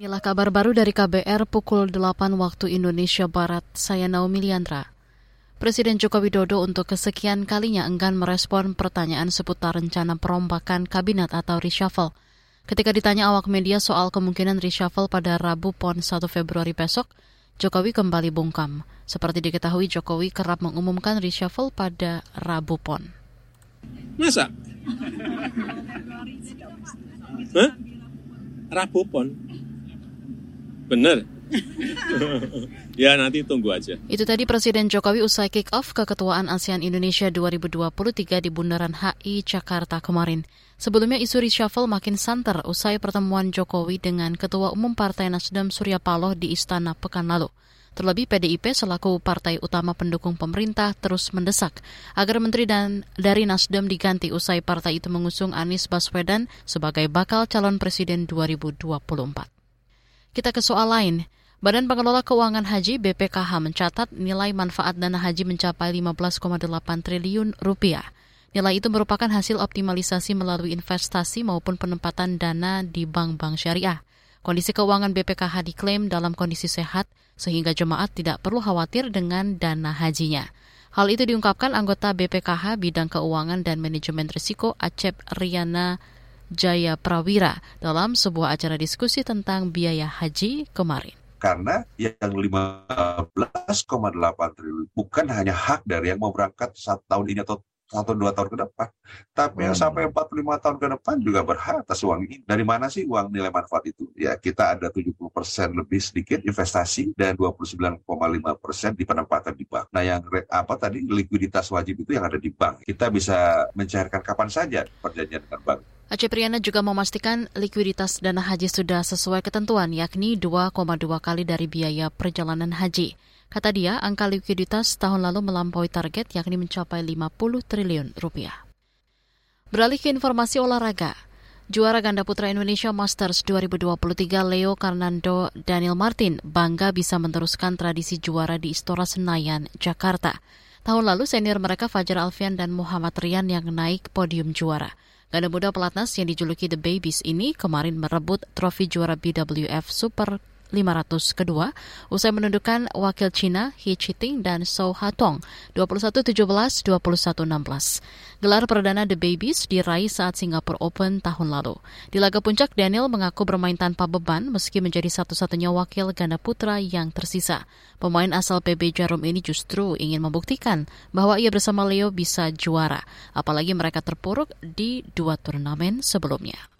Inilah kabar baru dari KBR pukul 8 waktu Indonesia Barat. Saya Naomi Liandra. Presiden Joko Widodo untuk kesekian kalinya enggan merespon pertanyaan seputar rencana perombakan kabinet atau reshuffle. Ketika ditanya awak media soal kemungkinan reshuffle pada Rabu PON 1 Februari besok, Jokowi kembali bungkam. Seperti diketahui, Jokowi kerap mengumumkan reshuffle pada Rabu PON. Masa? Hah? Rabu PON? Bener. ya nanti tunggu aja. Itu tadi Presiden Jokowi usai kick off keketuaan ASEAN Indonesia 2023 di Bundaran HI Jakarta kemarin. Sebelumnya isu reshuffle makin santer usai pertemuan Jokowi dengan Ketua Umum Partai Nasdem Surya Paloh di Istana pekan lalu. Terlebih PDIP selaku partai utama pendukung pemerintah terus mendesak agar menteri dan dari Nasdem diganti usai partai itu mengusung Anies Baswedan sebagai bakal calon presiden 2024. Kita ke soal lain. Badan Pengelola Keuangan Haji BPKH mencatat nilai manfaat dana haji mencapai 15,8 triliun rupiah. Nilai itu merupakan hasil optimalisasi melalui investasi maupun penempatan dana di bank-bank syariah. Kondisi keuangan BPKH diklaim dalam kondisi sehat sehingga jemaat tidak perlu khawatir dengan dana hajinya. Hal itu diungkapkan anggota BPKH bidang keuangan dan manajemen risiko Acep Riana Jaya Prawira dalam sebuah acara diskusi tentang biaya haji kemarin karena yang 15,8 triliun bukan hanya hak dari yang mau berangkat satu tahun ini atau satu dua tahun ke depan. Tapi yang hmm. sampai 45 tahun ke depan juga berhak atas uang ini. Dari mana sih uang nilai manfaat itu? Ya kita ada 70% lebih sedikit investasi dan 29,5% di penempatan di bank. Nah yang apa tadi likuiditas wajib itu yang ada di bank. Kita bisa mencairkan kapan saja perjanjian dengan bank. Aceh Priyana juga memastikan likuiditas dana haji sudah sesuai ketentuan, yakni 2,2 kali dari biaya perjalanan haji. Kata dia, angka likuiditas tahun lalu melampaui target, yakni mencapai 50 triliun rupiah. Beralih ke informasi olahraga, Juara ganda putra Indonesia Masters 2023 Leo Karnando Daniel Martin bangga bisa meneruskan tradisi juara di Istora Senayan, Jakarta. Tahun lalu senior mereka Fajar Alfian dan Muhammad Rian yang naik podium juara. Ganda muda pelatnas yang dijuluki The Babies ini kemarin merebut trofi juara BWF Super 500 kedua usai menundukkan wakil Cina He Chiting dan So Hatong 21-17, 21-16. Gelar perdana The Babies diraih saat Singapore Open tahun lalu. Di laga puncak, Daniel mengaku bermain tanpa beban meski menjadi satu-satunya wakil ganda putra yang tersisa. Pemain asal PB Jarum ini justru ingin membuktikan bahwa ia bersama Leo bisa juara, apalagi mereka terpuruk di dua turnamen sebelumnya.